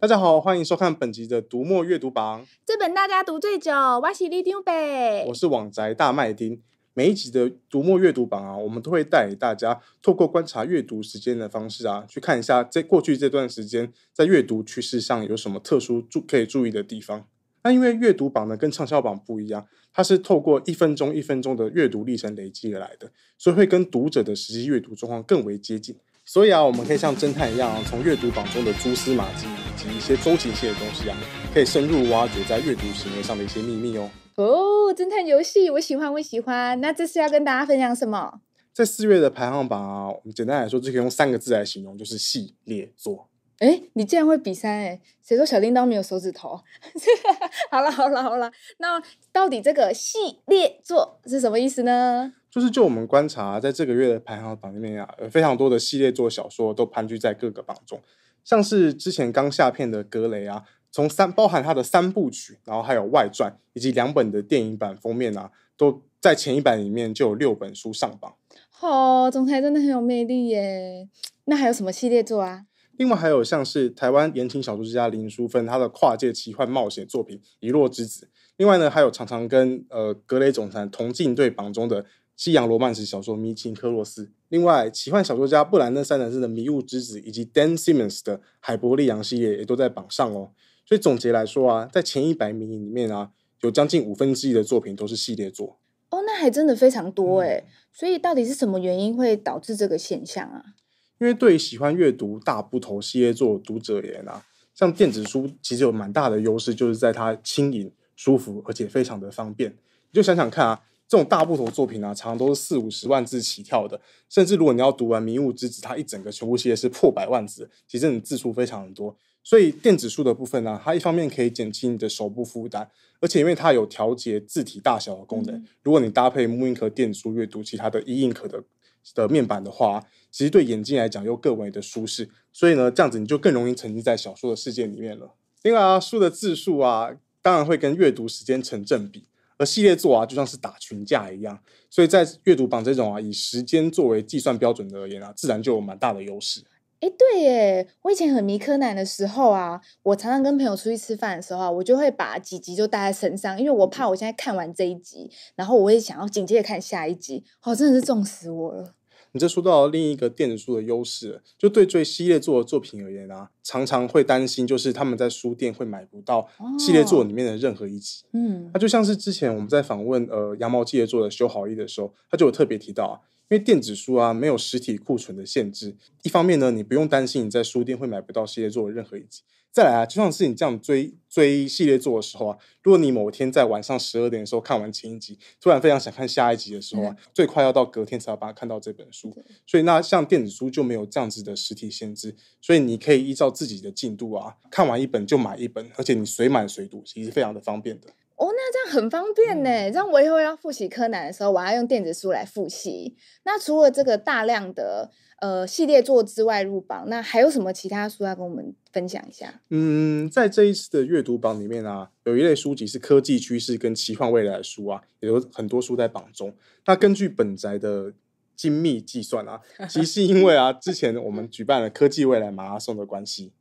大家好，欢迎收看本集的读墨阅读榜。这本大家读最久，我是里长伯，我是网宅大麦丁。每一集的读墨阅读榜啊，我们都会带给大家透过观察阅读时间的方式啊，去看一下在过去这段时间在阅读趋势上有什么特殊注可以注意的地方。那因为阅读榜呢跟畅销榜不一样，它是透过一分钟一分钟的阅读历程累积而来的，所以会跟读者的实际阅读状况更为接近。所以啊，我们可以像侦探一样啊，从阅读榜中的蛛丝马迹以及一些周期性的东西啊，可以深入挖掘在阅读行为上的一些秘密哦。哦，侦探游戏，我喜欢，我喜欢。那这次要跟大家分享什么？在四月的排行榜啊，我们简单来说就可以用三个字来形容，就是系列作。哎，你竟然会比三哎？谁说小叮当没有手指头？好了好了好了，那到底这个系列作是什么意思呢？就是就我们观察，在这个月的排行榜里面啊，有非常多的系列作小说都盘踞在各个榜中，像是之前刚下片的《格雷》啊，从三包含它的三部曲，然后还有外传以及两本的电影版封面啊，都在前一版里面就有六本书上榜。哦，总裁真的很有魅力耶！那还有什么系列作啊？另外还有像是台湾言情小说家林淑芬她的跨界奇幻冒险作品《遗落之子》，另外呢还有常常跟呃格雷总裁同进对榜中的。西洋罗曼史小说《迷情克洛斯》，另外奇幻小说家布兰登·三德斯的《迷雾之子》，以及 Dan Simmons 的《海伯利昂》系列也都在榜上哦。所以总结来说啊，在前一百名里面啊，有将近五分之一的作品都是系列作哦，那还真的非常多哎。所以到底是什么原因会导致这个现象啊？因为对于喜欢阅读大部头系列作的读者而言啊，像电子书其实有蛮大的优势，就是在它轻盈、舒服，而且非常的方便。你就想想看啊。这种大部头作品啊，常常都是四五十万字起跳的，甚至如果你要读完《迷雾之子》，它一整个全部系列是破百万字，其实你字数非常的多。所以电子书的部分呢、啊，它一方面可以减轻你的手部负担，而且因为它有调节字体大小的功能，如果你搭配 mooInk 电子书阅读其他的 E Ink 的的面板的话，其实对眼睛来讲又更为的舒适。所以呢，这样子你就更容易沉浸在小说的世界里面了。另外啊，书的字数啊，当然会跟阅读时间成正比。而系列作啊，就像是打群架一样，所以在阅读榜这种啊，以时间作为计算标准的而言啊，自然就有蛮大的优势。哎，对耶，我以前很迷柯南的时候啊，我常常跟朋友出去吃饭的时候啊，我就会把几集就带在身上，因为我怕我现在看完这一集，然后我也想要紧接着看下一集，哦，真的是重死我了。你这说到另一个电子书的优势，就对最系列作的作品而言啊，常常会担心，就是他们在书店会买不到系列作里面的任何一集。嗯，它就像是之前我们在访问呃羊毛系列作的修好一的时候，他就有特别提到啊，因为电子书啊没有实体库存的限制，一方面呢，你不用担心你在书店会买不到系列作的任何一集。再来啊，就像是你这样追追系列作的时候啊，如果你某天在晚上十二点的时候看完前一集，突然非常想看下一集的时候啊，嗯、最快要到隔天才要把它看到这本书。所以那像电子书就没有这样子的实体限制，所以你可以依照自己的进度啊，看完一本就买一本，而且你随买随读，其实非常的方便的。哦，那这样很方便呢。这样我以后要复习柯南的时候，我要用电子书来复习。那除了这个大量的呃系列作之外入榜，那还有什么其他书要跟我们分享一下？嗯，在这一次的阅读榜里面啊，有一类书籍是科技趋势跟奇幻未来的书啊，也有很多书在榜中。那根据本宅的精密计算啊，其实是因为啊，之前我们举办了科技未来马拉松的关系。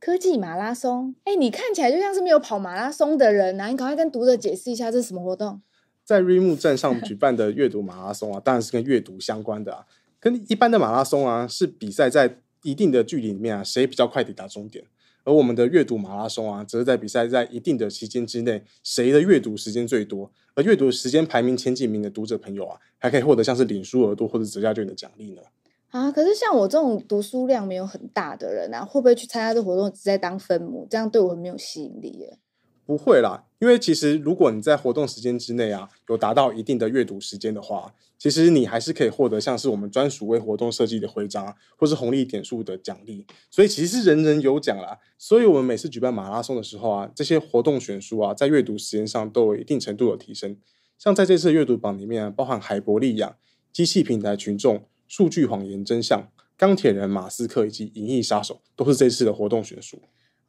科技马拉松，哎，你看起来就像是没有跑马拉松的人呐、啊！你赶快跟读者解释一下，这是什么活动？在瑞木站上 举办的阅读马拉松啊，当然是跟阅读相关的啊。跟一般的马拉松啊，是比赛在一定的距离里面啊，谁比较快抵达终点。而我们的阅读马拉松啊，则是在比赛在一定的期间之内，谁的阅读时间最多，而阅读时间排名前几名的读者朋友啊，还可以获得像是领书额度或者折价券的奖励呢。啊，可是像我这种读书量没有很大的人啊，会不会去参加这活动只在当分母？这样对我很没有吸引力耶。不会啦，因为其实如果你在活动时间之内啊，有达到一定的阅读时间的话，其实你还是可以获得像是我们专属为活动设计的徽章，或是红利点数的奖励。所以其实是人人有奖啦。所以我们每次举办马拉松的时候啊，这些活动选书啊，在阅读时间上都有一定程度的提升。像在这次阅读榜里面，包含海博利亚、机器平台群众。数据谎言真相、钢铁人马斯克以及银翼杀手都是这次的活动选书。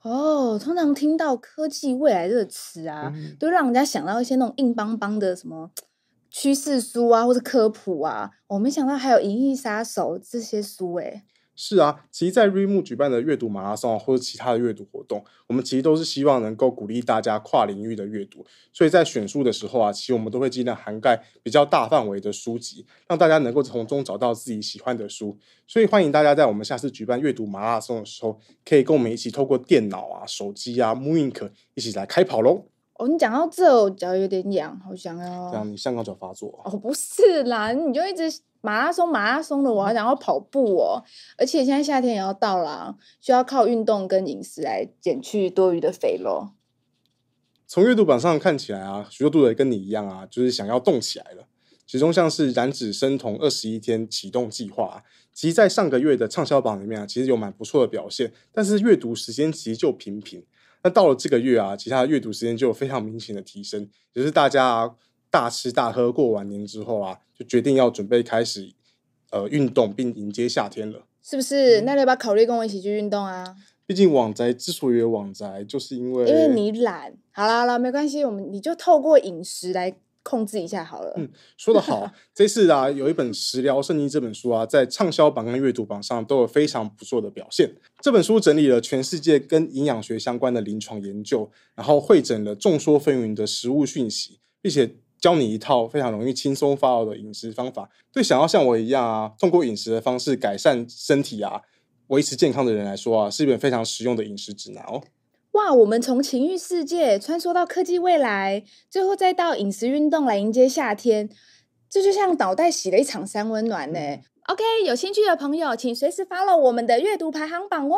哦，通常听到科技未来这个词啊，嗯、都让人家想到一些那种硬邦邦的什么趋势书啊，或者科普啊。我、哦、没想到还有银翼杀手这些书诶。是啊，其实，在瑞木举办的阅读马拉松或者其他的阅读活动，我们其实都是希望能够鼓励大家跨领域的阅读。所以在选书的时候啊，其实我们都会尽量涵盖比较大范围的书籍，让大家能够从中找到自己喜欢的书。所以欢迎大家在我们下次举办阅读马拉松的时候，可以跟我们一起透过电脑啊、手机啊、mooInk 一起来开跑喽。哦，你讲到这，我脚有点痒，好想要。这样你香港脚发作？哦，不是啦，你就一直马拉松马拉松的，我还想要跑步哦。而且现在夏天也要到啦，需要靠运动跟饮食来减去多余的肥肉。从阅读榜上看起来啊，许多读者跟你一样啊，就是想要动起来了。其中像是燃脂生酮二十一天启动计划啊，其实在上个月的畅销榜里面啊，其实有蛮不错的表现，但是阅读时间其实就平平。那到了这个月啊，其他的阅读时间就有非常明显的提升，就是大家啊，大吃大喝过完年之后啊，就决定要准备开始呃运动，并迎接夏天了，是不是？那你要不要考虑跟我一起去运动啊？毕竟网宅之所以有网宅，就是因为因为你懒。好啦好啦，没关系，我们你就透过饮食来。控制一下好了。嗯，说得好。这次啊，有一本《食疗圣经》这本书啊，在畅销榜跟阅读榜上都有非常不错的表现。这本书整理了全世界跟营养学相关的临床研究，然后会诊了众说纷纭的食物讯息，并且教你一套非常容易轻松 follow 的饮食方法。对想要像我一样啊，通过饮食的方式改善身体啊，维持健康的人来说啊，是一本非常实用的饮食指南哦。哇，我们从情欲世界穿梭到科技未来，最后再到饮食运动来迎接夏天，这就像脑袋洗了一场三温暖呢。OK，有兴趣的朋友，请随时 follow 我们的阅读排行榜哦。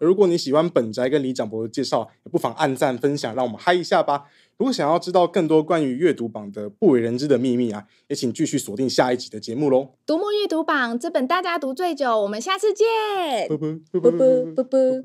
如果你喜欢本宅跟李长博的介绍，也不妨按赞分享，让我们嗨一下吧。如果想要知道更多关于阅读榜的不为人知的秘密啊，也请继续锁定下一集的节目喽。读墨阅读榜，这本大家读最久，我们下次见。啵啵啵啵啵啵。